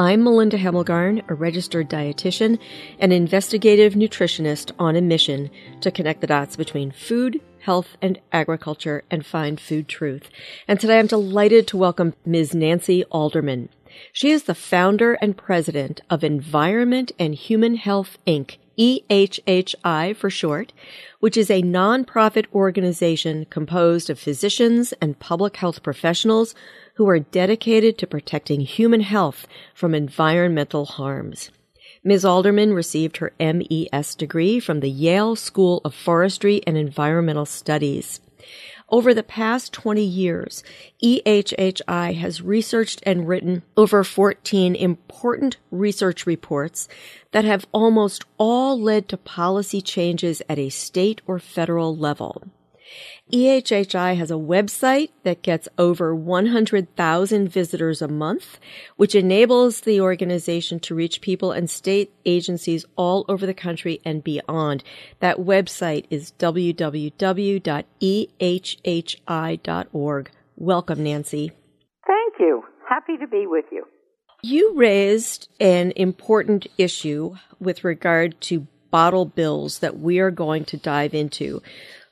I'm Melinda Hemmelgarn, a registered dietitian and investigative nutritionist on a mission to connect the dots between food, health, and agriculture and find food truth. And today I'm delighted to welcome Ms. Nancy Alderman. She is the founder and president of Environment and Human Health Inc., EHHI for short, which is a nonprofit organization composed of physicians and public health professionals who are dedicated to protecting human health from environmental harms. Ms. Alderman received her MES degree from the Yale School of Forestry and Environmental Studies. Over the past 20 years, EHHI has researched and written over 14 important research reports that have almost all led to policy changes at a state or federal level. EHHI has a website that gets over 100,000 visitors a month, which enables the organization to reach people and state agencies all over the country and beyond. That website is www.ehhi.org. Welcome, Nancy. Thank you. Happy to be with you. You raised an important issue with regard to bottle bills that we are going to dive into.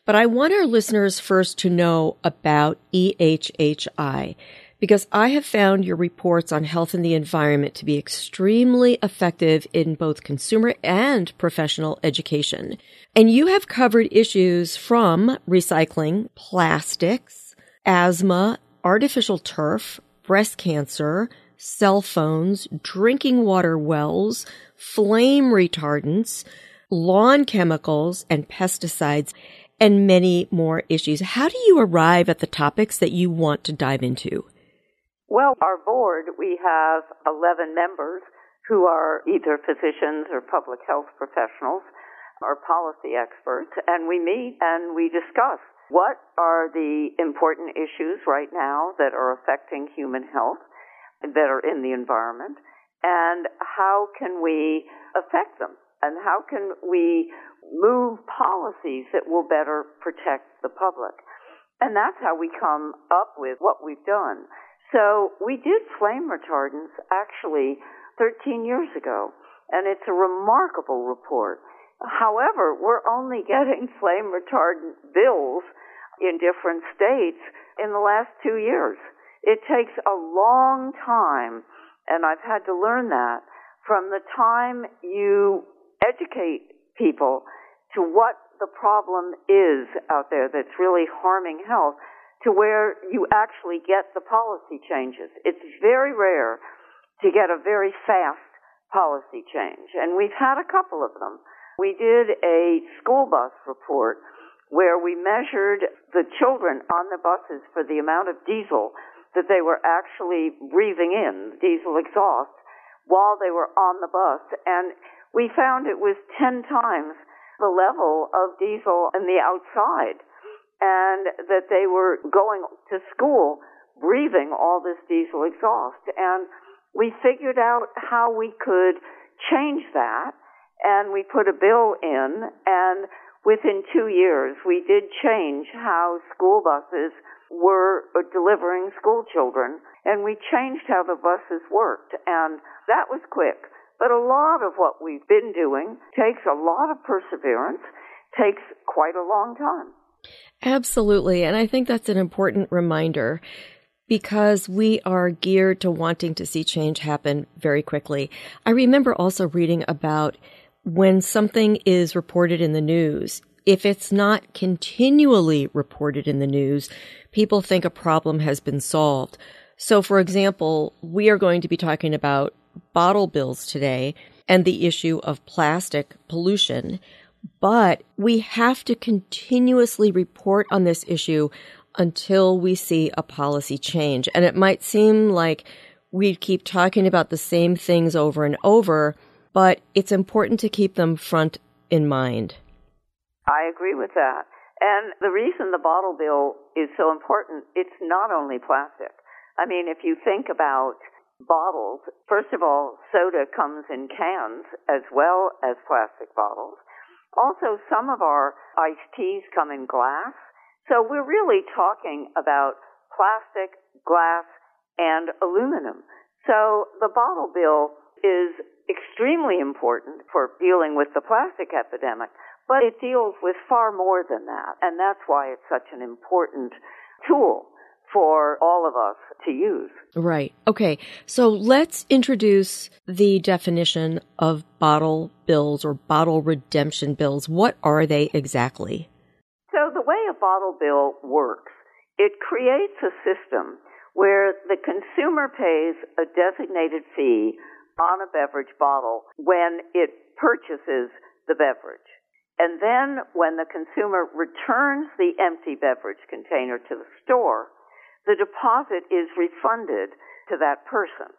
But I want our listeners first to know about EHHI because I have found your reports on health and the environment to be extremely effective in both consumer and professional education. And you have covered issues from recycling, plastics, asthma, artificial turf, breast cancer, cell phones, drinking water wells, flame retardants, lawn chemicals, and pesticides and many more issues. How do you arrive at the topics that you want to dive into? Well, our board, we have 11 members who are either physicians or public health professionals or policy experts, and we meet and we discuss what are the important issues right now that are affecting human health, that are in the environment, and how can we affect them, and how can we move policies that will better protect the public. And that's how we come up with what we've done. So we did flame retardants actually 13 years ago, and it's a remarkable report. However, we're only getting flame retardant bills in different states in the last two years. It takes a long time, and I've had to learn that from the time you educate people to what the problem is out there that's really harming health to where you actually get the policy changes. It's very rare to get a very fast policy change, and we've had a couple of them. We did a school bus report where we measured the children on the buses for the amount of diesel that they were actually breathing in, diesel exhaust, while they were on the bus. And we found it was 10 times the level of diesel in the outside and that they were going to school breathing all this diesel exhaust. And we figured out how we could change that and we put a bill in and within two years we did change how school buses were delivering school children and we changed how the buses worked and that was quick but a lot of what we've been doing takes a lot of perseverance, takes quite a long time. Absolutely. And I think that's an important reminder because we are geared to wanting to see change happen very quickly. I remember also reading about when something is reported in the news, if it's not continually reported in the news, people think a problem has been solved. So, for example, we are going to be talking about bottle bills today and the issue of plastic pollution. But we have to continuously report on this issue until we see a policy change. And it might seem like we keep talking about the same things over and over, but it's important to keep them front in mind. I agree with that. And the reason the bottle bill is so important, it's not only plastic. I mean, if you think about bottles, first of all, soda comes in cans as well as plastic bottles. Also, some of our iced teas come in glass. So we're really talking about plastic, glass, and aluminum. So the bottle bill is extremely important for dealing with the plastic epidemic, but it deals with far more than that. And that's why it's such an important tool for all of us to use. Right. Okay. So let's introduce the definition of bottle bills or bottle redemption bills. What are they exactly? So the way a bottle bill works, it creates a system where the consumer pays a designated fee on a beverage bottle when it purchases the beverage. And then when the consumer returns the empty beverage container to the store, the deposit is refunded to that person.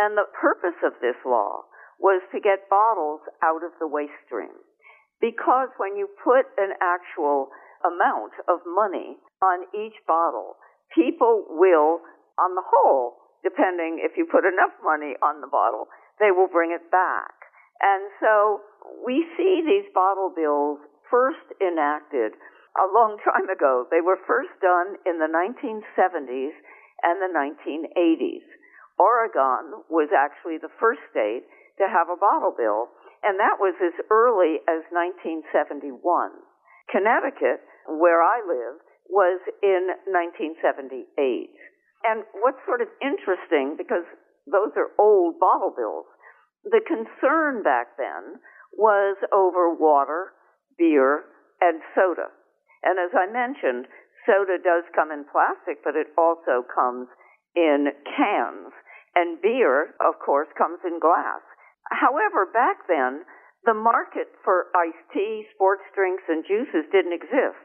And the purpose of this law was to get bottles out of the waste stream. Because when you put an actual amount of money on each bottle, people will, on the whole, depending if you put enough money on the bottle, they will bring it back. And so we see these bottle bills first enacted a long time ago. They were first done in the 1970s and the 1980s. Oregon was actually the first state to have a bottle bill, and that was as early as 1971. Connecticut, where I live, was in 1978. And what's sort of interesting, because those are old bottle bills, the concern back then was over water, beer, and soda. And as I mentioned, soda does come in plastic, but it also comes in cans. And beer, of course, comes in glass. However, back then, the market for iced tea, sports drinks, and juices didn't exist.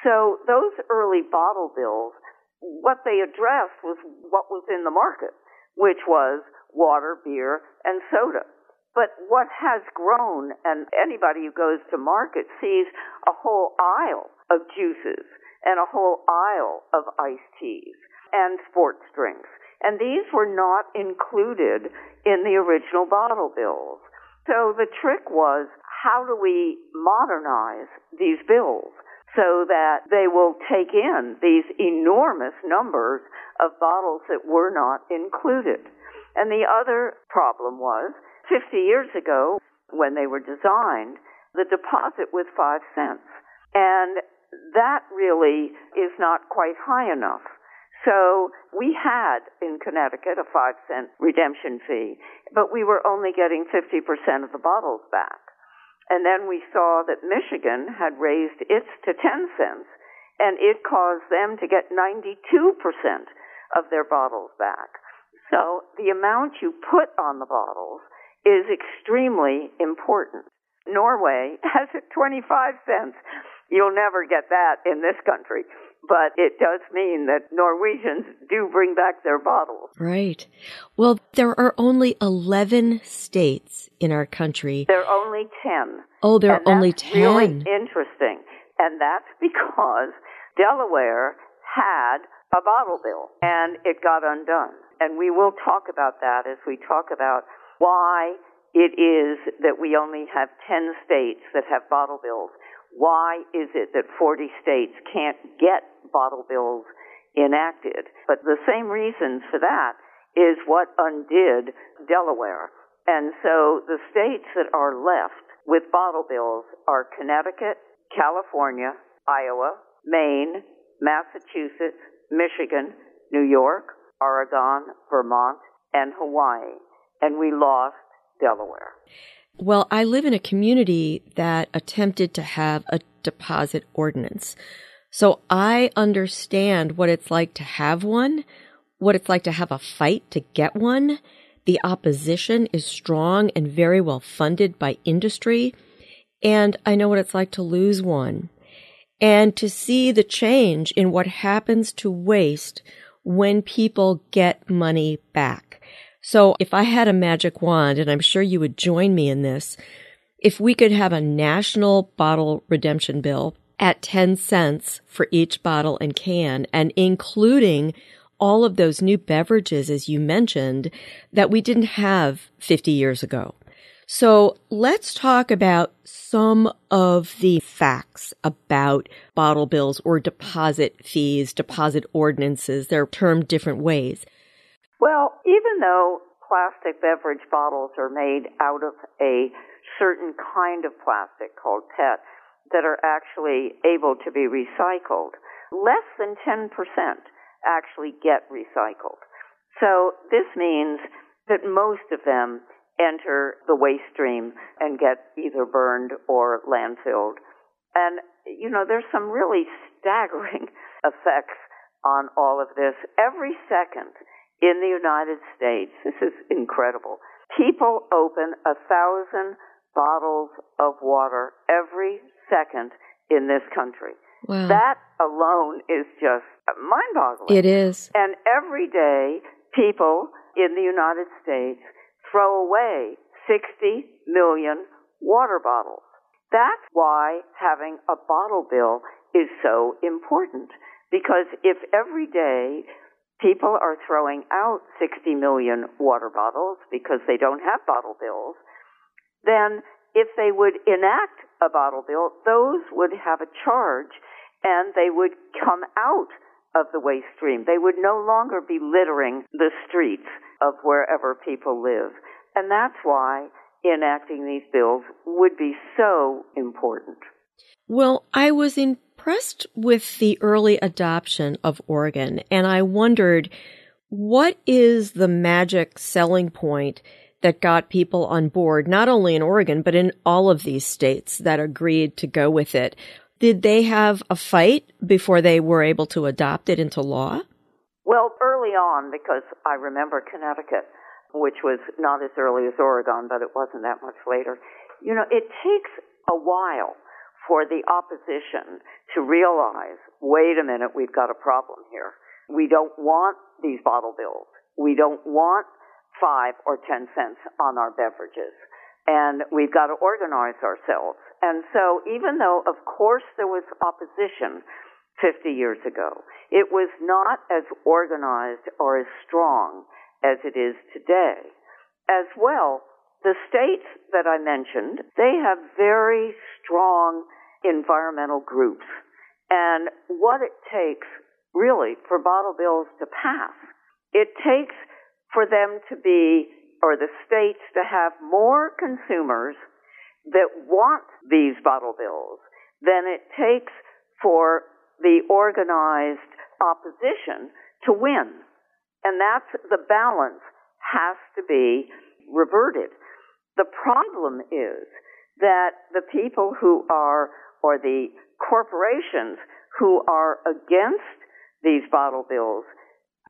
So those early bottle bills, what they addressed was what was in the market, which was water, beer, and soda. But what has grown, and anybody who goes to market sees a whole aisle of juices and a whole aisle of iced teas and sports drinks. And these were not included in the original bottle bills. So the trick was how do we modernize these bills so that they will take in these enormous numbers of bottles that were not included? And the other problem was 50 years ago, when they were designed, the deposit was five cents. And that really is not quite high enough. So we had in Connecticut a five cent redemption fee, but we were only getting 50% of the bottles back. And then we saw that Michigan had raised its to 10 cents, and it caused them to get 92% of their bottles back. So the amount you put on the bottles is extremely important. Norway has it 25 cents. You'll never get that in this country. But it does mean that Norwegians do bring back their bottles. Right. Well, there are only 11 states in our country. There are only 10. Oh, there are only 10. really interesting. And that's because Delaware had a bottle bill and it got undone. And we will talk about that as we talk about why it is that we only have 10 states that have bottle bills. Why is it that 40 states can't get bottle bills enacted? But the same reasons for that is what undid Delaware. And so the states that are left with bottle bills are Connecticut, California, Iowa, Maine, Massachusetts, Michigan, New York, Oregon, Vermont, and Hawaii and we lost Delaware. Well, I live in a community that attempted to have a deposit ordinance. So I understand what it's like to have one, what it's like to have a fight to get one. The opposition is strong and very well funded by industry. And I know what it's like to lose one. And to see the change in what happens to waste when people get money back. So if I had a magic wand, and I'm sure you would join me in this, if we could have a national bottle redemption bill at 10 cents for each bottle and can and including all of those new beverages, as you mentioned, that we didn't have 50 years ago. So let's talk about some of the facts about bottle bills or deposit fees, deposit ordinances. They're termed different ways. Well, even though plastic beverage bottles are made out of a certain kind of plastic called PET that are actually able to be recycled, less than 10% actually get recycled. So this means that most of them enter the waste stream and get either burned or landfilled. And, you know, there's some really staggering effects on all of this. Every second in the United States, this is incredible, people open a thousand bottles of water every second in this country. Wow. That alone is just mind boggling. It is. And every day, people in the United States throw away 60 million water bottles. That's why having a bottle bill is so important. Because if every day people are throwing out 60 million water bottles because they don't have bottle bills, then if they would enact a bottle bill, those would have a charge and they would come out of the waste stream. They would no longer be littering the streets of wherever people live. And that's why enacting these bills would be so important. Well, I was impressed with the early adoption of Oregon, and I wondered what is the magic selling point that got people on board, not only in Oregon, but in all of these states that agreed to go with it. Did they have a fight before they were able to adopt it into law? Well, early on, because I remember Connecticut, which was not as early as Oregon, but it wasn't that much later. You know, it takes a while for the opposition to realize, wait a minute, we've got a problem here. We don't want these bottle bills. We don't want five or ten cents on our beverages. And we've got to organize ourselves. And so even though, of course, there was opposition 50 years ago, it was not as organized or as strong as it is today. As well, the states that I mentioned, they have very strong environmental groups. And what it takes really for bottle bills to pass, it takes for them to be, or the states to have more consumers that want these bottle bills than it takes for the organized opposition to win. And that's the balance has to be reverted. The problem is that the people who are, or the corporations who are against these bottle bills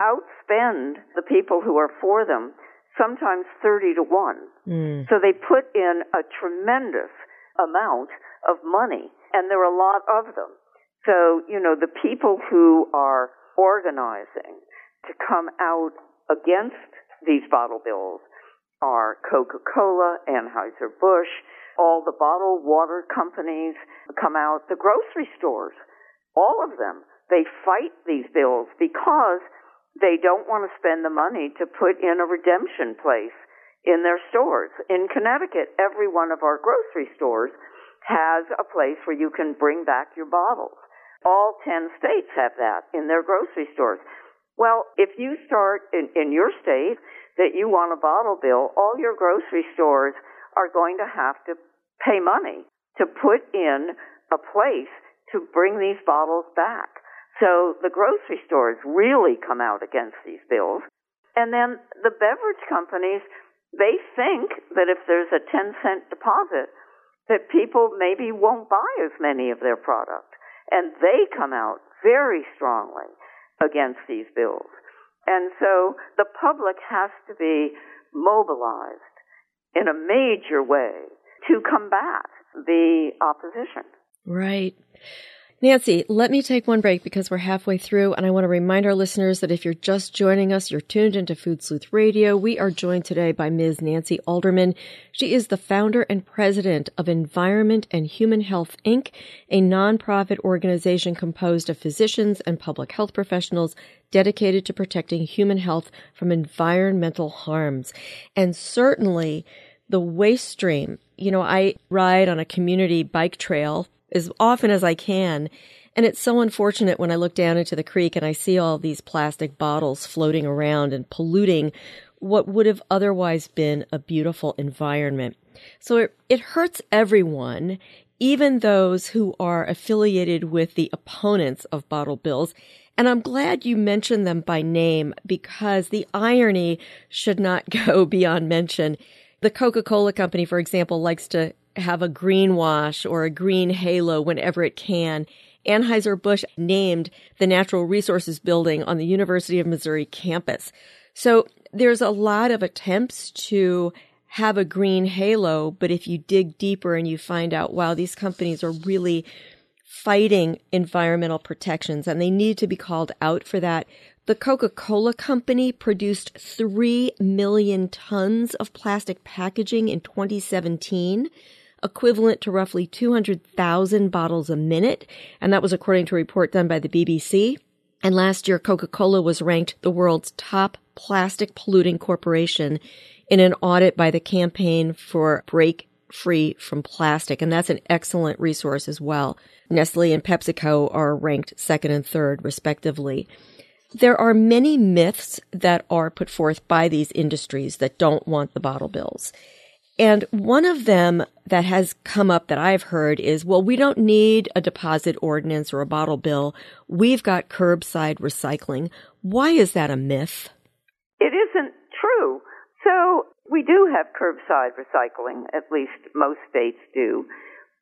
outspend the people who are for them sometimes 30 to 1. Mm. So they put in a tremendous amount of money, and there are a lot of them. So, you know, the people who are organizing to come out against these bottle bills are Coca-Cola, Anheuser-Busch, all the bottled water companies come out, the grocery stores, all of them. They fight these bills because they don't want to spend the money to put in a redemption place in their stores. In Connecticut, every one of our grocery stores has a place where you can bring back your bottles. All 10 states have that in their grocery stores. Well, if you start in, in your state that you want a bottle bill, all your grocery stores are going to have to pay money to put in a place to bring these bottles back. So the grocery stores really come out against these bills. And then the beverage companies, they think that if there's a 10 cent deposit, that people maybe won't buy as many of their product. And they come out very strongly against these bills. And so the public has to be mobilized in a major way to combat the opposition. Right. Nancy, let me take one break because we're halfway through, and I want to remind our listeners that if you're just joining us, you're tuned into Food Sleuth Radio. We are joined today by Ms. Nancy Alderman. She is the founder and president of Environment and Human Health Inc., a nonprofit organization composed of physicians and public health professionals dedicated to protecting human health from environmental harms. And certainly, the waste stream. You know, I ride on a community bike trail as often as I can. And it's so unfortunate when I look down into the creek and I see all these plastic bottles floating around and polluting what would have otherwise been a beautiful environment. So it, it hurts everyone, even those who are affiliated with the opponents of bottle bills. And I'm glad you mentioned them by name because the irony should not go beyond mention. The Coca-Cola company, for example, likes to have a greenwash or a green halo whenever it can. Anheuser-Busch named the Natural Resources Building on the University of Missouri campus. So there's a lot of attempts to have a green halo, but if you dig deeper and you find out, wow, these companies are really fighting environmental protections and they need to be called out for that. The Coca-Cola company produced 3 million tons of plastic packaging in 2017 equivalent to roughly 200,000 bottles a minute. And that was according to a report done by the BBC. And last year, Coca-Cola was ranked the world's top plastic polluting corporation in an audit by the Campaign for Break Free from Plastic. And that's an excellent resource as well. Nestle and PepsiCo are ranked second and third, respectively. There are many myths that are put forth by these industries that don't want the bottle bills. And one of them that has come up that I've heard is, well, we don't need a deposit ordinance or a bottle bill. We've got curbside recycling. Why is that a myth? It isn't true. So we do have curbside recycling, at least most states do,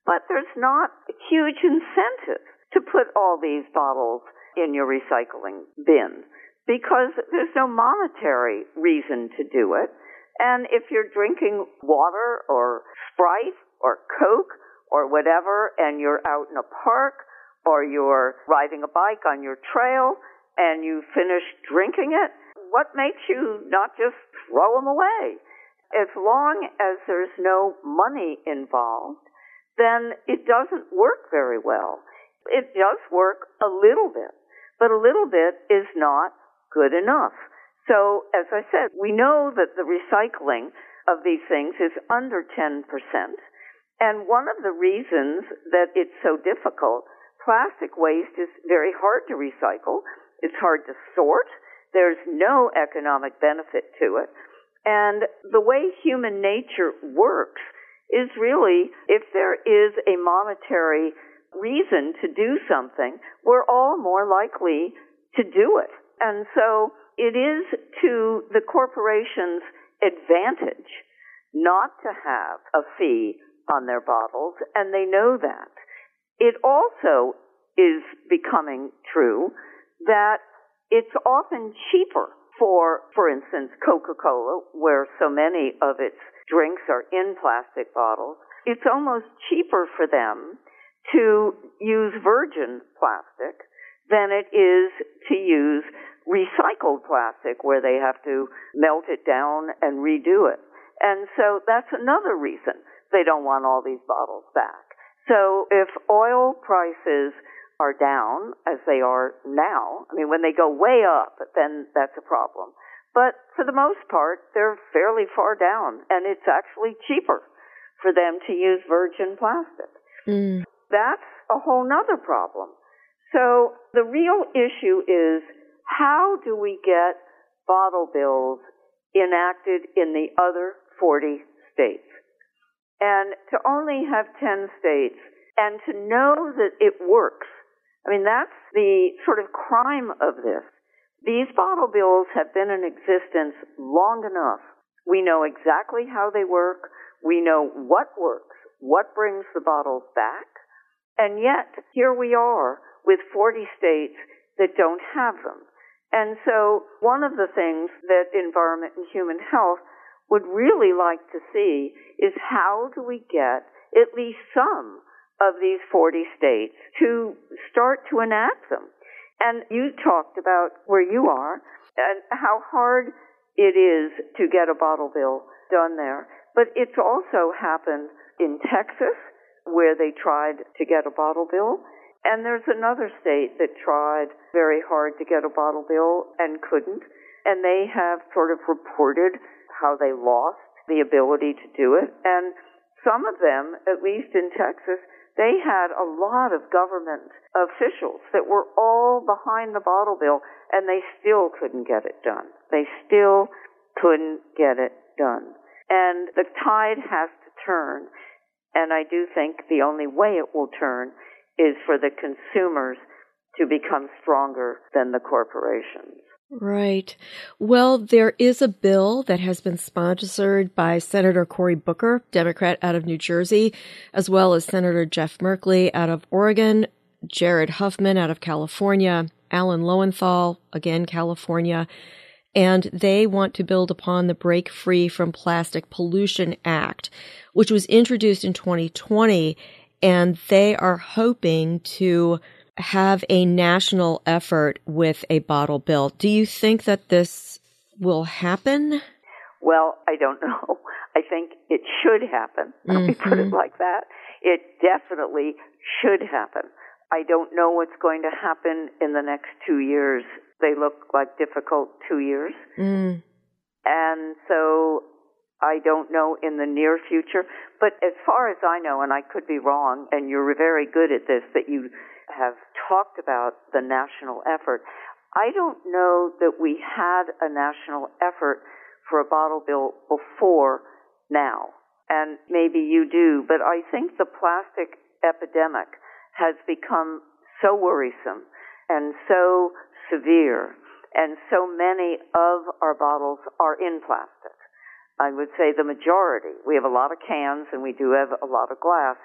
but there's not a huge incentive to put all these bottles in your recycling bin because there's no monetary reason to do it. And if you're drinking water or Sprite or Coke or whatever, and you're out in a park or you're riding a bike on your trail and you finish drinking it, what makes you not just throw them away? As long as there's no money involved, then it doesn't work very well. It does work a little bit, but a little bit is not good enough. So, as I said, we know that the recycling of these things is under 10%. And one of the reasons that it's so difficult, plastic waste is very hard to recycle. It's hard to sort. There's no economic benefit to it. And the way human nature works is really if there is a monetary reason to do something, we're all more likely to do it. And so it is to the corporation's advantage not to have a fee on their bottles, and they know that. It also is becoming true that it's often cheaper for, for instance, Coca-Cola, where so many of its drinks are in plastic bottles. It's almost cheaper for them to use virgin plastic than it is to use recycled plastic where they have to melt it down and redo it. And so that's another reason they don't want all these bottles back. So if oil prices are down as they are now, I mean, when they go way up, then that's a problem. But for the most part, they're fairly far down, and it's actually cheaper for them to use virgin plastic. Mm. That's a whole nother problem. So the real issue is how do we get bottle bills enacted in the other 40 states? And to only have 10 states and to know that it works. I mean, that's the sort of crime of this. These bottle bills have been in existence long enough. We know exactly how they work. We know what works, what brings the bottles back. And yet, here we are with 40 states that don't have them. And so one of the things that Environment and Human Health would really like to see is how do we get at least some of these 40 states to start to enact them. And you talked about where you are and how hard it is to get a bottle bill done there. But it's also happened in Texas where they tried to get a bottle bill. And there's another state that tried very hard to get a bottle bill and couldn't. And they have sort of reported how they lost the ability to do it. And some of them, at least in Texas, they had a lot of government officials that were all behind the bottle bill and they still couldn't get it done. They still couldn't get it done. And the tide has to turn. And I do think the only way it will turn is for the consumers to become stronger than the corporations. Right. Well, there is a bill that has been sponsored by Senator Cory Booker, Democrat out of New Jersey, as well as Senator Jeff Merkley out of Oregon, Jared Huffman out of California, Alan Lowenthal, again, California, and they want to build upon the Break Free from Plastic Pollution Act, which was introduced in 2020, and they are hoping to have a national effort with a bottle bill. Do you think that this will happen? Well, I don't know. I think it should happen. Let mm-hmm. me put it mm-hmm. like that. It definitely should happen. I don't know what's going to happen in the next two years. They look like difficult two years. Mm. And so I don't know in the near future. But as far as I know, and I could be wrong, and you're very good at this, that you have talked about the national effort. I don't know that we had a national effort for a bottle bill before now. And maybe you do, but I think the plastic epidemic has become so worrisome and so severe, and so many of our bottles are in plastic. I would say the majority. We have a lot of cans and we do have a lot of glass,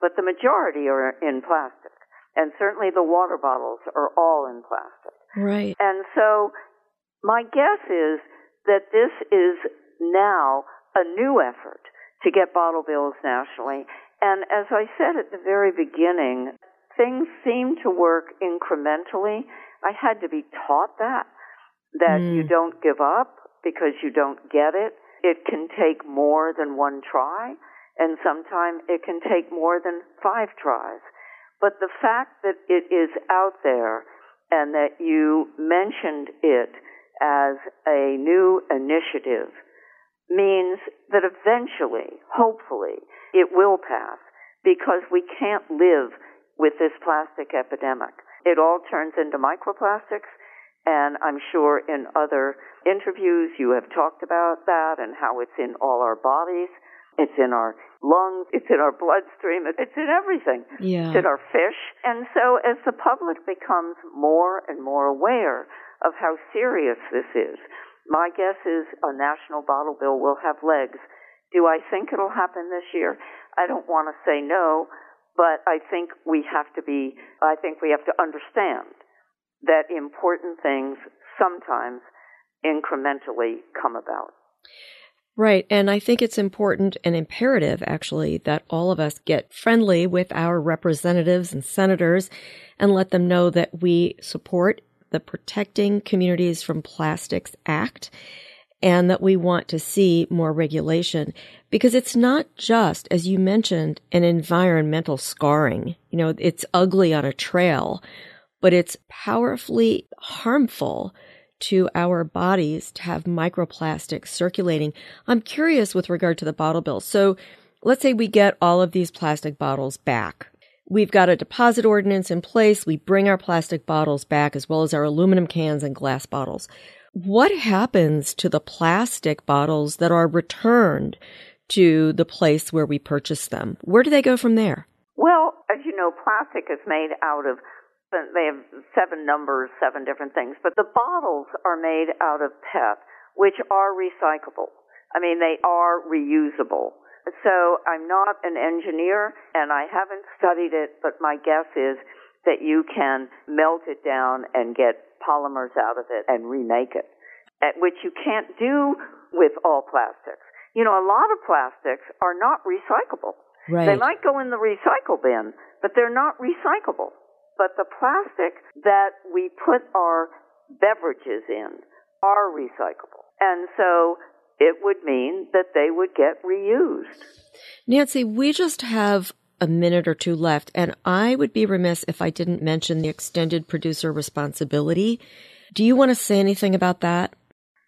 but the majority are in plastic and certainly the water bottles are all in plastic. Right. And so my guess is that this is now a new effort to get bottle bills nationally. And as I said at the very beginning, things seem to work incrementally. I had to be taught that, that mm. you don't give up because you don't get it. It can take more than one try, and sometimes it can take more than five tries. But the fact that it is out there and that you mentioned it as a new initiative means that eventually, hopefully, it will pass because we can't live with this plastic epidemic. It all turns into microplastics, and I'm sure in other interviews you have talked about that and how it's in all our bodies. It's in our lungs. It's in our bloodstream. It's in everything. Yeah. It's in our fish. And so as the public becomes more and more aware of how serious this is, my guess is a national bottle bill will have legs. Do I think it'll happen this year? I don't want to say no, but I think we have to be, I think we have to understand that important things sometimes incrementally come about. Right. And I think it's important and imperative, actually, that all of us get friendly with our representatives and senators and let them know that we support the Protecting Communities from Plastics Act and that we want to see more regulation because it's not just, as you mentioned, an environmental scarring. You know, it's ugly on a trail, but it's powerfully harmful to our bodies to have microplastics circulating. I'm curious with regard to the bottle bill. So let's say we get all of these plastic bottles back. We've got a deposit ordinance in place. We bring our plastic bottles back as well as our aluminum cans and glass bottles. What happens to the plastic bottles that are returned to the place where we purchase them? Where do they go from there? Well, as you know, plastic is made out of they have seven numbers, seven different things, but the bottles are made out of PET, which are recyclable. I mean, they are reusable. So I'm not an engineer and I haven't studied it, but my guess is that you can melt it down and get polymers out of it and remake it, which you can't do with all plastics. You know, a lot of plastics are not recyclable. Right. They might go in the recycle bin, but they're not recyclable. But the plastic that we put our beverages in are recyclable. And so it would mean that they would get reused. Nancy, we just have a minute or two left, and I would be remiss if I didn't mention the extended producer responsibility. Do you want to say anything about that?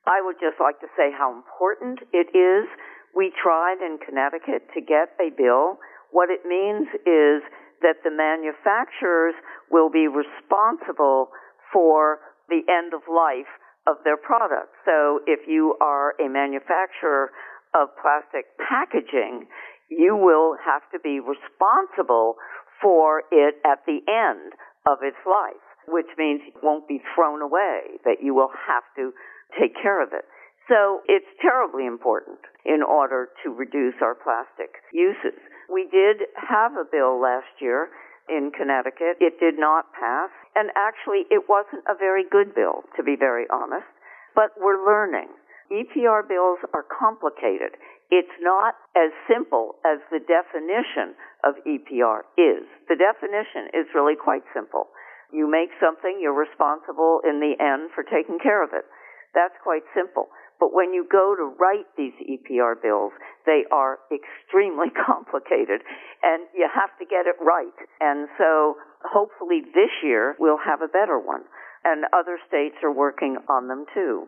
I would just like to say how important it is. We tried in Connecticut to get a bill. What it means is that the manufacturers will be responsible for the end of life of their product. So if you are a manufacturer of plastic packaging, you will have to be responsible for it at the end of its life, which means it won't be thrown away, that you will have to take care of it. So it's terribly important in order to reduce our plastic uses. We did have a bill last year in Connecticut. It did not pass. And actually, it wasn't a very good bill, to be very honest. But we're learning. EPR bills are complicated. It's not as simple as the definition of EPR is. The definition is really quite simple. You make something, you're responsible in the end for taking care of it. That's quite simple. But when you go to write these EPR bills, they are extremely complicated and you have to get it right. And so hopefully this year we'll have a better one. And other states are working on them too.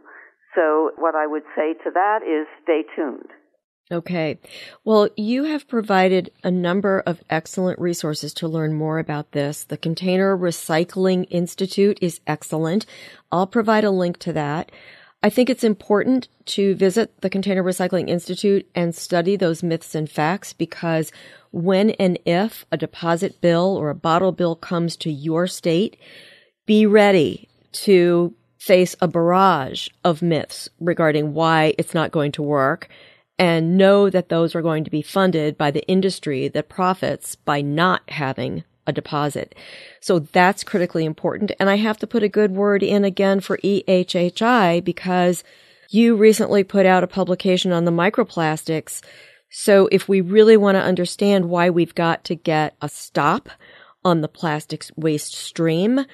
So what I would say to that is stay tuned. Okay. Well, you have provided a number of excellent resources to learn more about this. The Container Recycling Institute is excellent. I'll provide a link to that. I think it's important to visit the Container Recycling Institute and study those myths and facts because when and if a deposit bill or a bottle bill comes to your state, be ready to face a barrage of myths regarding why it's not going to work and know that those are going to be funded by the industry that profits by not having a deposit. So that's critically important. And I have to put a good word in again for EHHI because you recently put out a publication on the microplastics. So if we really want to understand why we've got to get a stop on the plastics waste stream,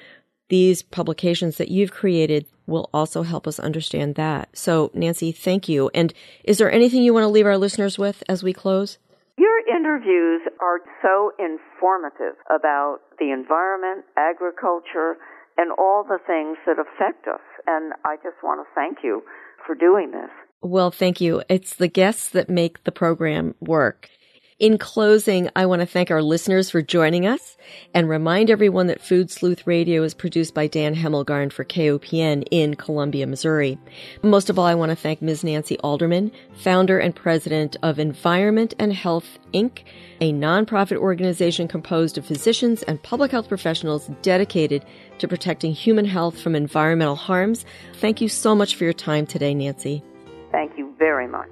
these publications that you've created will also help us understand that. So, Nancy, thank you. And is there anything you want to leave our listeners with as we close? Your interviews are so informative about the environment, agriculture, and all the things that affect us. And I just want to thank you for doing this. Well, thank you. It's the guests that make the program work. In closing, I want to thank our listeners for joining us and remind everyone that Food Sleuth Radio is produced by Dan Hemmelgarn for KOPN in Columbia, Missouri. Most of all, I want to thank Ms. Nancy Alderman, founder and president of Environment and Health, Inc., a nonprofit organization composed of physicians and public health professionals dedicated to protecting human health from environmental harms. Thank you so much for your time today, Nancy. Thank you very much.